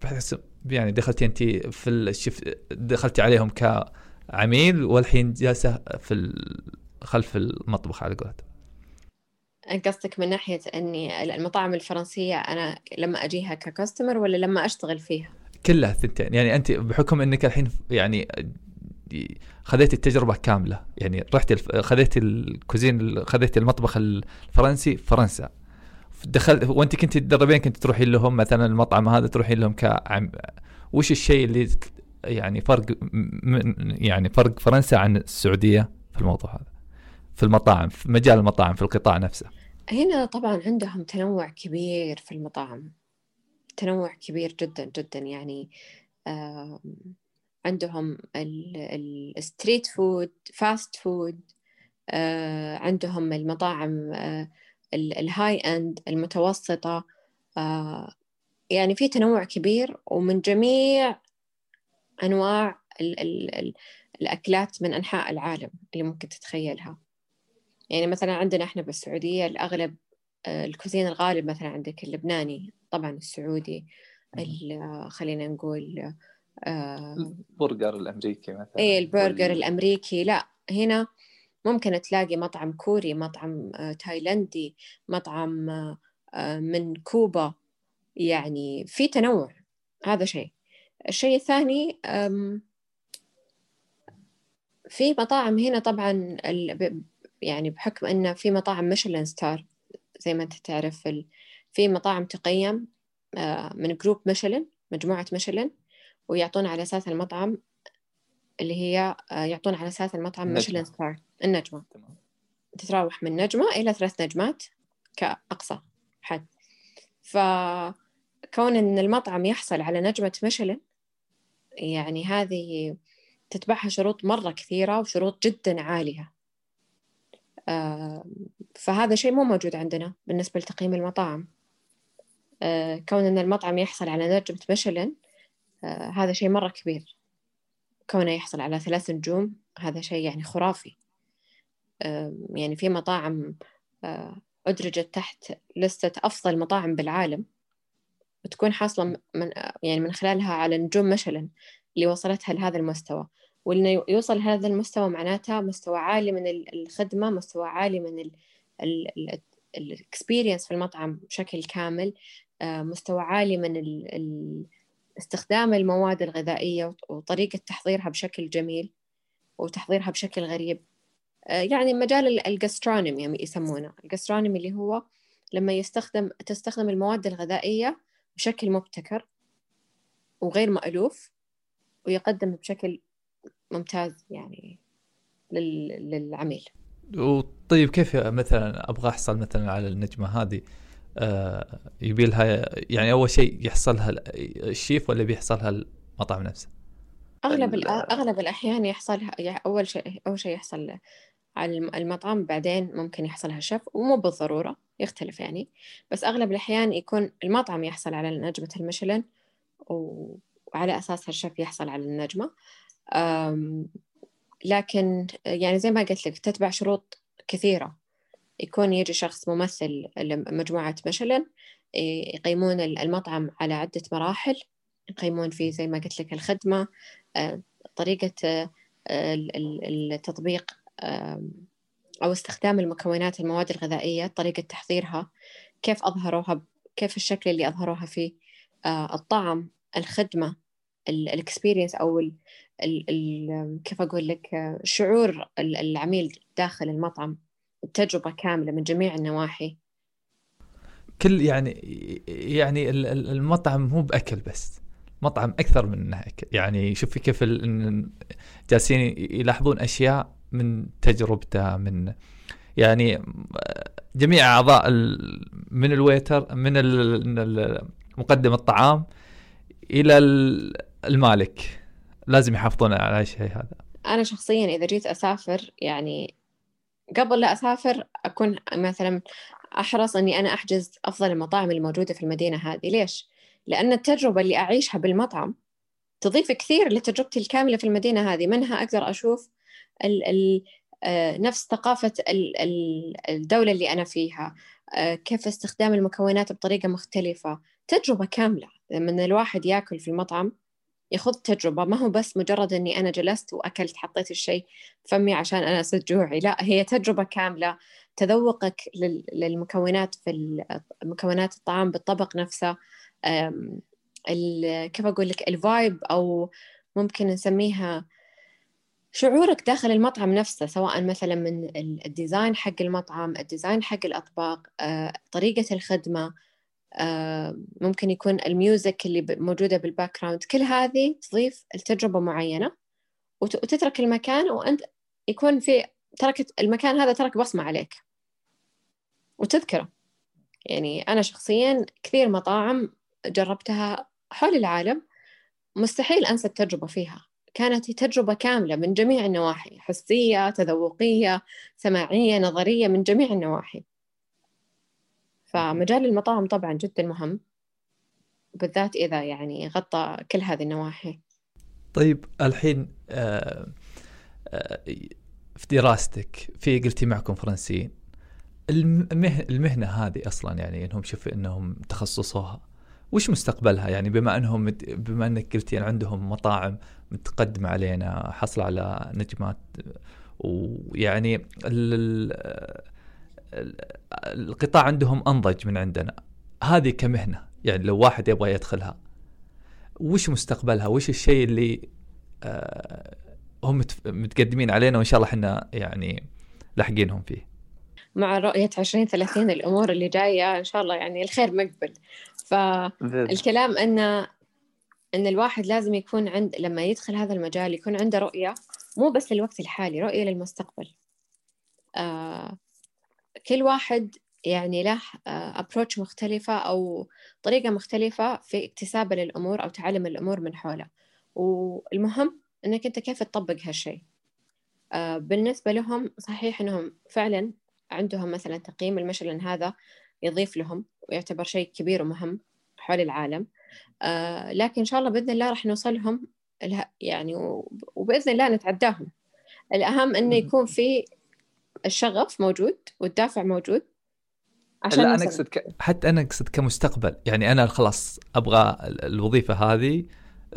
Speaker 2: بحس يعني دخلتي انت في الشف دخلتي عليهم كعميل والحين جالسة في خلف المطبخ على قولتهم.
Speaker 3: قصدك من ناحية أني المطاعم الفرنسية أنا لما أجيها ككاستمر ولا لما أشتغل فيها؟
Speaker 2: كلها الثنتين. يعني انت بحكم أنك الحين يعني خذيت التجربة كاملة. يعني رحت الف... خذيت الكوزين خذيت المطبخ الفرنسي في فرنسا. دخلت وانت كنت تدربين كنت تروحين لهم مثلا المطعم هذا تروحين لهم كعم وش الشيء اللي يعني فرق من يعني فرق فرنسا عن السعودية في الموضوع هذا؟ في المطاعم في مجال المطاعم في القطاع نفسه.
Speaker 3: هنا طبعا عندهم تنوع كبير في المطاعم. تنوع كبير جدا جدا يعني عندهم ال street food fast food عندهم المطاعم آه، ال high end المتوسطة آه، يعني في تنوع كبير ومن جميع أنواع ال ال ال الأكلات من أنحاء العالم اللي ممكن تتخيلها. يعني مثلا عندنا إحنا بالسعودية الأغلب آه، ال cuisine الغالب مثلا عندك اللبناني طبعا السعودي خلينا نقول
Speaker 2: البرجر الأمريكي مثلا
Speaker 3: إيه البرجر وال... الأمريكي لا هنا ممكن تلاقي مطعم كوري مطعم آه، تايلندي مطعم آه، من كوبا يعني في تنوع هذا شيء. الشيء الثاني في مطاعم هنا طبعا يعني بحكم إنه في مطاعم ميشلان star زي ما أنت تعرف في مطاعم تقيم آه، من group ميشلان مجموعة ميشلان ويعطون على أساس المطعم اللي هي آه، يعطون على أساس المطعم ميشلان star النجمة. تمام. تتراوح من نجمة إلى ثلاث نجمات كأقصى حد. فكون إن المطعم يحصل على نجمة ميشلان يعني هذه تتبعها شروط مرة كثيرة وشروط جدا عالية. آه، فهذا شيء مو موجود عندنا بالنسبة لتقييم المطاعم. آه، كون أن المطعم يحصل على نجمة ميشلان آه، هذا شيء مرة كبير. كونه يحصل على ثلاث نجوم هذا شيء يعني خرافي. يعني في مطاعم آه، أدرجت تحت لستة أفضل مطاعم بالعالم وتكون حاصلة من يعني من خلالها على نجوم ميشلان اللي وصلتها لهذا المستوى. وإنه يوصل لهذا المستوى معناتها مستوى عالي من الخدمة مستوى عالي من ال experience في المطعم بشكل كامل. آه، مستوى عالي من ال استخدام المواد الغذائية وطريقة تحضيرها بشكل جميل وتحضيرها بشكل غريب. آه، يعني مجال ال gastronomy يعني يسمونه. ال gastronomy اللي هو لما يستخدم تستخدم المواد الغذائية بشكل مبتكر وغير مألوف ويقدم بشكل ممتاز يعني للعميل.
Speaker 2: وطيب كيف مثلا أبغى أحصل مثلا على النجمة هذه؟ يبي لها يعني أول شيء يحصلها الشيف ولا بيحصلها المطعم نفسه؟
Speaker 3: أغلب أغلب الأحيان يحصلها أول شيء أول شيء يحصل على المطعم بعدين ممكن يحصلها شيف ومو بالضرورة يختلف يعني. بس أغلب الأحيان يكون المطعم يحصل على نجمة المشلن وعلى اساسها الشيف يحصل على النجمة. لكن يعني زي ما قلت لك تتبع شروط كثيرة. يكون يجي شخص ممثل لمجموعة مشلن يقيمون المطعم على عدة مراحل. يقيمون فيه زي ما قلت لك الخدمة آه، طريقة آه، التطبيق أو استخدام المكونات المواد الغذائية طريقة تحضيرها كيف أظهروها كيف الشكل اللي أظهروها فيه آه، الطعم الخدمة الاكسبيرينس أو ال ال كيف أقول لك شعور العميل داخل المطعم. التجربة كاملة من جميع النواحي.
Speaker 2: كل يعني يعني المطعم مو بأكل بس مطعم أكثر من أنه أكل. يعني شوفي كيف جالسين يلاحظون أشياء من تجربته من يعني جميع أعضاء من الويتر من مقدم الطعام إلى المالك. لازم يحافظون على الشيء هذا.
Speaker 3: أنا شخصيا إذا جيت أسافر يعني قبل لا أسافر أكون مثلا أحرص أني أنا أحجز أفضل المطاعم الموجودة في المدينة هذه. ليش؟ لأن التجربة اللي أعيشها بالمطعم تضيف كثير لتجربتي الكاملة في المدينة هذه. منها أقدر أشوف ال ال آه، نفس ثقافة الدولة اللي أنا فيها آه، كيف استخدام المكونات بطريقة مختلفة. تجربة كاملة. لما الواحد ياكل في المطعم يخوض تجربة. ما هو بس مجرد إني أنا جلست وأكلت حطيت الشيء فمي عشان أنا أسد جوعي. لا هي تجربة كاملة. تذوقك للمكونات في مكونات الطعام بالطبق نفسه. كيف أقول لك؟ ال vibe أو ممكن نسميها شعورك داخل المطعم نفسه سواء مثلا من ال design حق المطعم ال design حق الأطباق آه، طريقة الخدمة ممكن يكون ال music اللي موجودة بال background كل هذه تضيف لتجربة معينة وتترك المكان وأنت يكون في تركت المكان هذا ترك بصمة عليك وتذكره. يعني أنا شخصيا كثير مطاعم جربتها حول العالم مستحيل أنسى التجربة فيها. كانت تجربة كاملة من جميع النواحي حسية تذوقية سماعية نظرية من جميع النواحي. فمجال المطاعم طبعا جدا مهم بالذات إذا يعني غطى كل هذه النواحي.
Speaker 2: طيب الحين آه آه في دراستك في قلتي معكم فرنسيين المه المهنة هذه أصلا يعني إنهم شوفوا إنهم تخصصوها وش مستقبلها؟ يعني بما إنهم بما إنك قلتي يعني عندهم مطاعم متقدمة علينا حصل على نجمات ويعني القطاع عندهم أنضج من عندنا. هذه كمهنة يعني لو واحد يبغى يدخلها وش مستقبلها؟ وش الشيء اللي آه، هم متقدمين علينا وإن شاء الله إحنا يعني لاحقينهم فيه.
Speaker 3: مع رؤية 2030 الأمور اللي جاية إن شاء الله يعني الخير مقبل فالكلام أن أن الواحد لازم يكون عند لما يدخل هذا المجال يكون عنده رؤية مو بس للوقت الحالي رؤية للمستقبل. آه كل واحد يعني له أبروتش آه مختلفة أو طريقة مختلفة في اكتسابه للأمور أو تعلم الأمور من حوله. والمهم أنك أنت كيف تطبق هالشيء؟ آه بالنسبة لهم صحيح أنهم فعلا عندهم مثلا تقييم المشلن هذا يضيف لهم ويعتبر شيء كبير ومهم حول العالم. آه لكن إن شاء الله بإذن الله راح نوصلهم يعني وبإذن الله نتعداهم. الأهم إنه يكون في الشغف موجود والدافع موجود
Speaker 2: عشان لا أنا أقصد ك... حتى أنا أقصد كمستقبل. يعني أنا خلاص أبغى الوظيفة هذه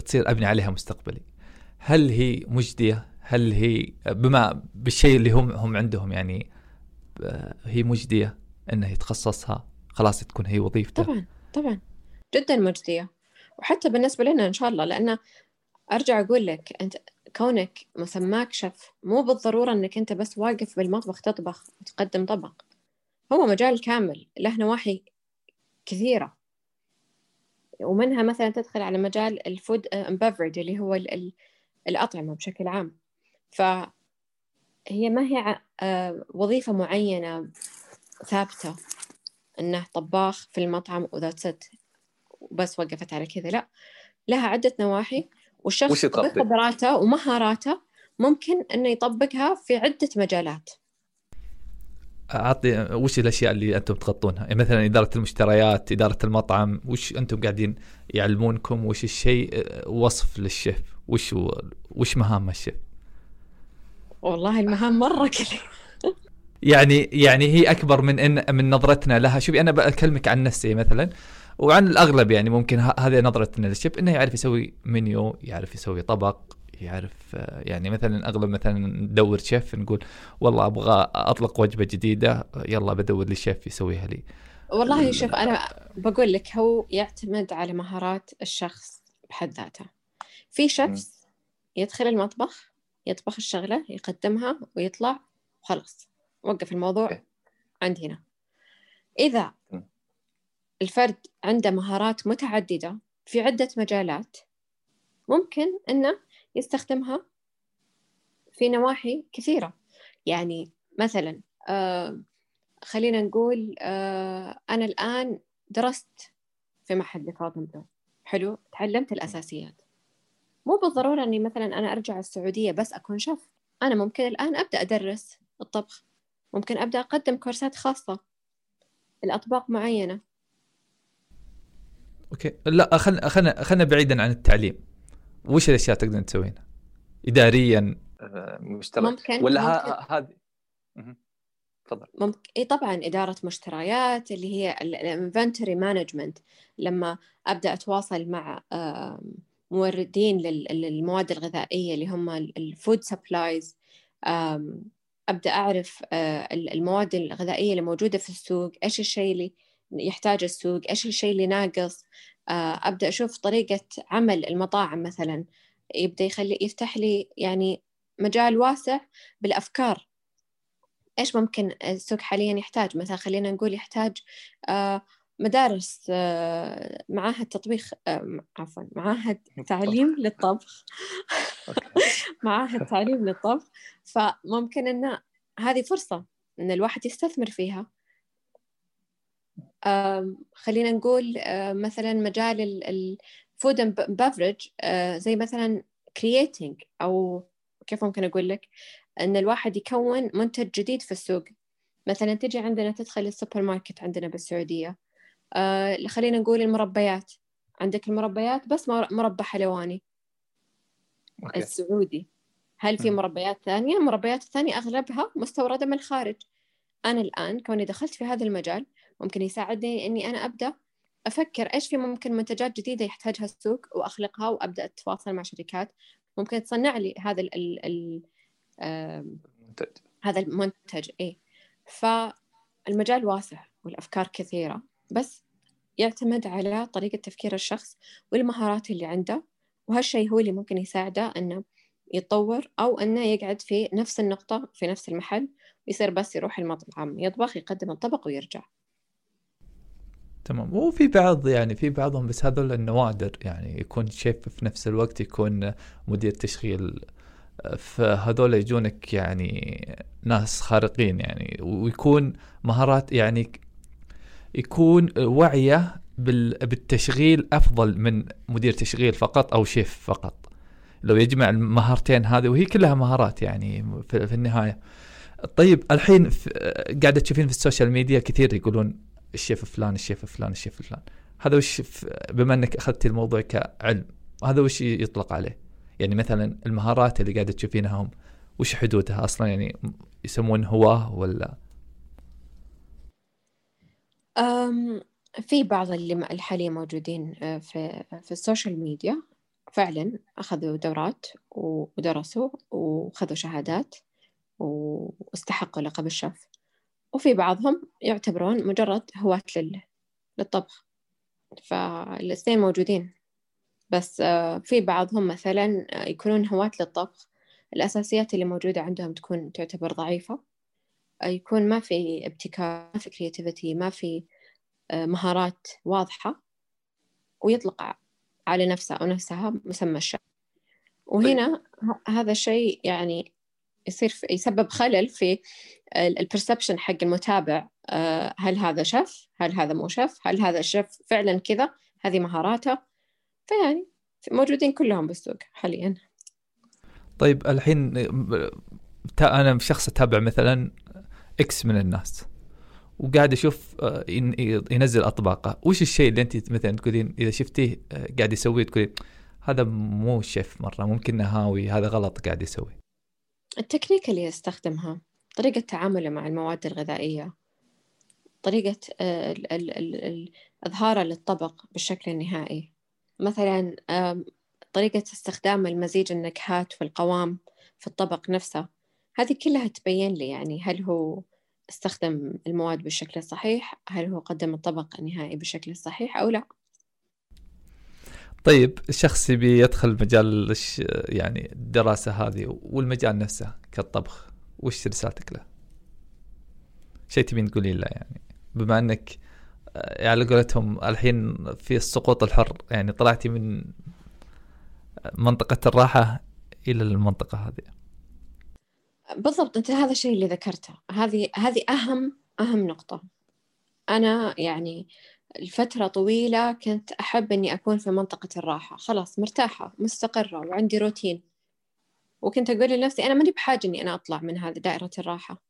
Speaker 2: تصير أبني عليها مستقبلي. هل هي مجدية؟ هل هي بما بالشيء اللي هم هم عندهم يعني آه، هي مجدية انه يتخصصها خلاص تكون هي وظيفته.
Speaker 3: طبعا طبعا. جدا مجدية. وحتى بالنسبة لنا إن شاء الله لأن أرجع أقول لك أنت كونك مسماك شف مو بالضرورة أنك أنت بس واقف بالمطبخ تطبخ وتقدم طبق. هو مجال كامل له نواحي كثيرة. ومنها مثلا تدخل على مجال الفود بفرج اللي هو الأطعمة بشكل عام. فهي ما هي آه، وظيفة معينة ثابتة إنه طباخ في المطعم وذات ست وبس وقفت على كذا لا. لها عدة نواحي. والشخص بخبراته ومهاراته ممكن إنه يطبقها في عدة مجالات
Speaker 2: أعطي وش الأشياء اللي أنتم تغطونها؟ يعني مثلا إدارة المشتريات، إدارة المطعم، وش أنتم قاعدين يعلمونكم وش الشيء وصف للشيف؟ وش وش مهام الشيف؟
Speaker 3: والله المهام مرة كثير
Speaker 2: يعني يعني هي أكبر من إن من نظرتنا لها شوفي أنا بكلمك عن نفسي مثلا وعن الأغلب يعني ممكن هذه نظرتنا للشيف إنه يعرف يسوي منيو يعرف يسوي طبق يعرف يعني مثلا أغلب مثلا ندور شيف نقول والله أبغى أطلق وجبة جديدة يلا بدور لي شيف يسويها لي.
Speaker 3: والله شوف أنا بقول لك هو يعتمد على مهارات الشخص بحد ذاته. في شخص يدخل المطبخ يطبخ الشغلة يقدمها ويطلع وخلاص وقف الموضوع عند هنا. إذا الفرد عنده مهارات متعددة في عدة مجالات ممكن أنه يستخدمها في نواحي كثيرة. يعني مثلا آه خلينا نقول آه أنا الآن درست في معهد لفاطمة حلو؟ تعلمت الأساسيات. مو بالضرورة أني مثلا أنا أرجع السعودية بس أكون شيف. أنا ممكن الآن أبدأ أدرس الطبخ. ممكن أبدأ أقدم كورسات خاصة. لأطباق معينة.
Speaker 2: أوكي. لا خلنا خلنا خلنا بعيدا عن التعليم. وش الأشياء تقدرين تسوينها؟ اداريا.
Speaker 4: آه، مشترك. ممكن ولا هذه.
Speaker 3: تفضل. ممكن. إي طبعا إدارة مشتريات اللي هي ال inventory management لما أبدأ أتواصل مع موردين للمواد الغذائية اللي هم ال food supplies أبدأ أعرف آه، المواد الغذائية اللي موجودة في السوق إيش الشيء اللي يحتاج السوق إيش الشيء اللي ناقص؟ أبدأ أشوف طريقة عمل المطاعم مثلا. يبدأ يخلي يفتح لي يعني مجال واسع بالأفكار. إيش ممكن السوق حاليا يحتاج؟ مثلا خلينا نقول يحتاج مدارس معاهد تطبيخ عفوا معاهد تعليم للطبخ. معاهد تعليم للطبخ. فممكن أن هذه فرصة أن الواحد يستثمر فيها. خلينا نقول مثلا مجال ال food and beverage زي مثلا creating أو كيف ممكن أقول لك؟ أن الواحد يكون منتج جديد في السوق. مثلا تجي عندنا تدخل السوبر ماركت عندنا بالسعودية. آه خلينا نقول المربيات. عندك المربيات بس مربى حلواني. أوكي. السعودي. هل في مربيات ثانية؟ المربيات الثانية أغلبها مستوردة من الخارج. أنا الآن كوني دخلت في هذا المجال ممكن يساعدني إني أنا أبدأ أفكر إيش في ممكن منتجات جديدة يحتاجها السوق وأخلقها وأبدأ أتواصل مع شركات. ممكن تصنع لي هذا ال ال ال المنتج هذا المنتج إيه. فالمجال واسع والأفكار كثيرة بس يعتمد على طريقة تفكير الشخص والمهارات اللي عنده وهالشيء هو اللي ممكن يساعده أنه يتطور أو أنه يقعد في نفس النقطة في نفس المحل ويصير بس يروح المطعم يطبخ يقدم الطبق ويرجع.
Speaker 2: تمام. وفي بعض يعني في بعضهم بس هذول النوادر يعني يكون شيف في نفس الوقت يكون مدير تشغيل فهذول يجونك يعني ناس خارقين يعني ويكون مهارات يعني يكون وعيه بالتشغيل أفضل من مدير تشغيل فقط أو شيف فقط. لو يجمع المهارتين هذه وهي كلها مهارات يعني في, النهاية. طيب الحين قاعدة تشوفين في السوشيال ميديا كثير يقولون الشيف فلان الشيف فلان الشيف فلان. هذا وش بما انك اخذت الموضوع كعلم هذا وش يطلق عليه؟ يعني مثلا المهارات اللي قاعدة تشوفينها هم وش حدودها أصلا؟ يعني يسمون هواه ولا؟
Speaker 3: أمم في بعض اللي الحاليا موجودين آه، في في السوشيال ميديا. فعلا أخذوا دورات ودرسوا وخذوا شهادات واستحقوا لقب الشيف. وفي بعضهم يعتبرون مجرد هواة للطبخ. فالاثنين موجودين. بس آه، في بعضهم مثلا آه، يكونون هواة للطبخ. الأساسيات اللي موجودة عندهم تكون تعتبر ضعيفة. آه، يكون ما في ابتكار ما في كرياتيفيتي ما في مهارات واضحة. ويطلق على نفسه أو نفسها مسمى الشيف وهنا هذا الشيء يعني يصير يسبب خلل في ال perception حق المتابع. هل هذا شيف هل هذا مو شيف هل هذا الشيف فعلا كذا؟ هذه مهاراته. فيعني موجودين كلهم بالسوق حاليا.
Speaker 2: طيب الحين أنا شخص أتابع مثلا إكس من الناس وقاعد أشوف آه، ينزل أطباقه. وش الشيء اللي أنت مثلا تقولين إذا شفتيه آه، قاعد يسويه تقولين هذا مو شيف مرة ممكن نهاوي هذا غلط قاعد يسوي.
Speaker 3: التكنيك اللي يستخدمها طريقة تعامله مع المواد الغذائية طريقة آه، إظهاره للطبق بالشكل النهائي مثلا طريقة استخدام المزيج النكهات والقوام في الطبق نفسه. هذه كلها تبين لي يعني هل هو استخدم المواد بالشكل الصحيح هل هو قدم الطبق النهائي بالشكل الصحيح أو لا.
Speaker 2: طيب الشخص يبي يدخل مجال يعني الدراسة هذه والمجال نفسه كالطبخ وش رسالتك له؟ شيء تبين تقولين له يعني؟ بما إنك يعني على قولتهم الحين في السقوط الحر يعني طلعتي من منطقة الراحة إلى المنطقة هذه.
Speaker 3: بالضبط أنت هذا الشيء اللي ذكرته. هذه هذه أهم أهم نقطة. أنا يعني الفترة طويلة كنت أحب إني أكون في منطقة الراحة. خلاص مرتاحة مستقرة وعندي روتين. وكنت أقول لنفسي أنا ماني بحاجة إني أنا أطلع من هذه دائرة الراحة.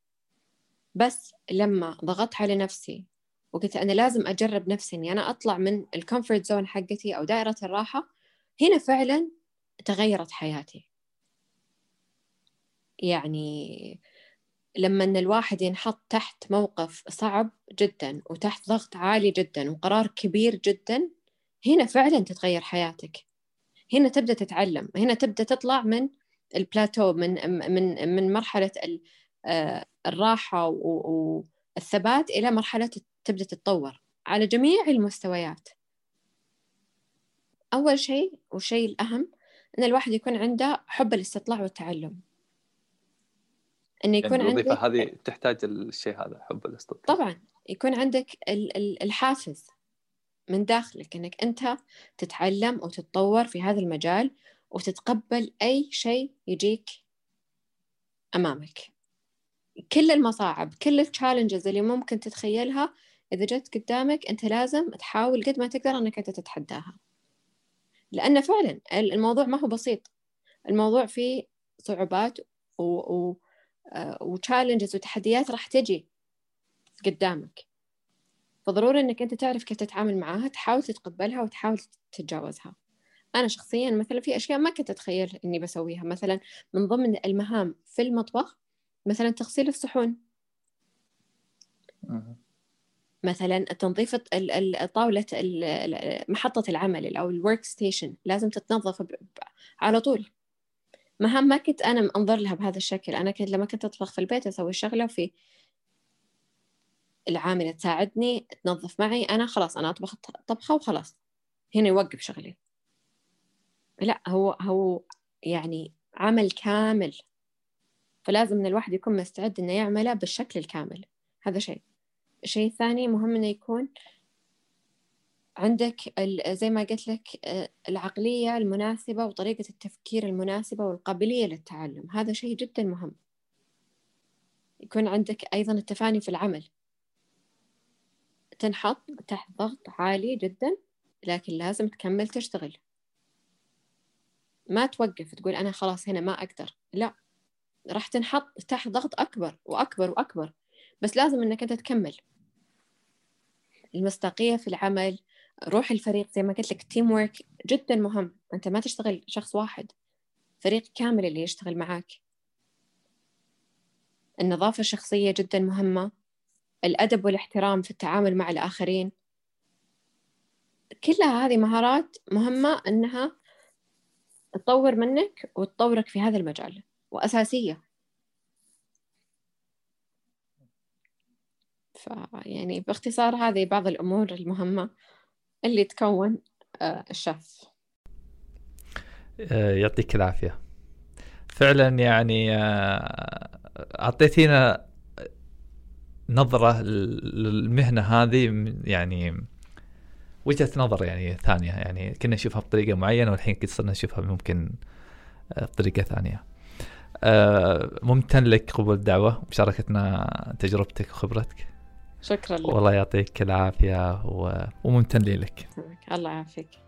Speaker 3: بس لما ضغطت على نفسي وقلت أنا لازم أجرب نفسي إني أنا أطلع من ال comfort zone حقتي أو دائرة الراحة هنا فعلا تغيرت حياتي. يعني لما أن الواحد ينحط تحت موقف صعب جدا وتحت ضغط عالي جدا وقرار كبير جدا هنا فعلا تتغير حياتك. هنا تبدأ تتعلم هنا تبدأ تطلع من البلاتو من من من مرحلة آه، الراحة والثبات إلى مرحلة تبدأ تتطور على جميع المستويات. أول شيء والشيء الأهم إن الواحد يكون عنده حب الاستطلاع والتعلم.
Speaker 4: إنه يكون يعني عندك هذه تحتاج الشيء هذا حب الاستطلاع
Speaker 3: طبعا يكون عندك الحافز من داخلك إنك أنت تتعلم وتتطور في هذا المجال وتتقبل أي شيء يجيك أمامك. كل المصاعب كل التشالنجز اللي ممكن تتخيلها إذا جت قدامك أنت لازم تحاول قد ما تقدر أنك أنت تتحداها. لأن فعلا الموضوع ما هو بسيط. الموضوع فيه صعوبات و... و... وتشالنجز وتحديات راح تجي قدامك. فضروري إنك أنت تعرف كيف تتعامل معاها تحاول تتقبلها وتحاول تتجاوزها. أنا شخصيا مثلا في أشياء ما كنت أتخيل إني بسويها. مثلا من ضمن المهام في المطبخ مثلا تغسيل الصحون. مثلا تنظيف طاولة محطة العمل أو ال work station لازم تتنظف على طول. مهام ما كنت أنا أنظر لها بهذا الشكل. أنا كنت لما كنت أطبخ في البيت أسوي شغلة وفي العاملة تساعدني تنظف معي. أنا خلاص أنا أطبخ طبخة وخلاص. هنا يوقف شغلي. لا هو هو يعني عمل كامل. فلازم إن الواحد يكون مستعد إنه يعمله بالشكل الكامل. هذا شيء. الشيء الثاني مهم إنه يكون عندك زي ما قلت لك آه، العقلية المناسبة وطريقة التفكير المناسبة والقابلية للتعلم. هذا شيء جدا مهم. يكون عندك أيضا التفاني في العمل. تنحط تحت ضغط عالي جدا لكن لازم تكمل تشتغل. ما توقف تقول أنا خلاص هنا ما أقدر. لا راح تنحط تحت ضغط أكبر وأكبر وأكبر. بس لازم إنك أنت تكمل. المصداقية في العمل روح الفريق زي ما قلت لك تيم ورك جدا مهم. أنت ما تشتغل شخص واحد فريق كامل اللي يشتغل معاك. النظافة الشخصية جدا مهمة. الأدب والاحترام في التعامل مع الآخرين. كلها هذه مهارات مهمة أنها تطور منك وتطورك في هذا المجال وأساسية. فيعني باختصار هذه بعض الأمور المهمة. اللي تكون آه، الشيف
Speaker 2: آه، يعطيك العافية. فعلا يعني آه، أعطيتينا نظرة للمهنة هذه يعني وجهة نظر يعني ثانية. يعني كنا نشوفها بطريقة معينة والحين صرنا نشوفها ممكن بطريقة ثانية. ممتن لك قبول الدعوة ومشاركتنا تجربتك وخبرتك
Speaker 3: شكرا لك.
Speaker 2: والله يعطيك العافية و... وممتن لك
Speaker 3: الله يعافيك.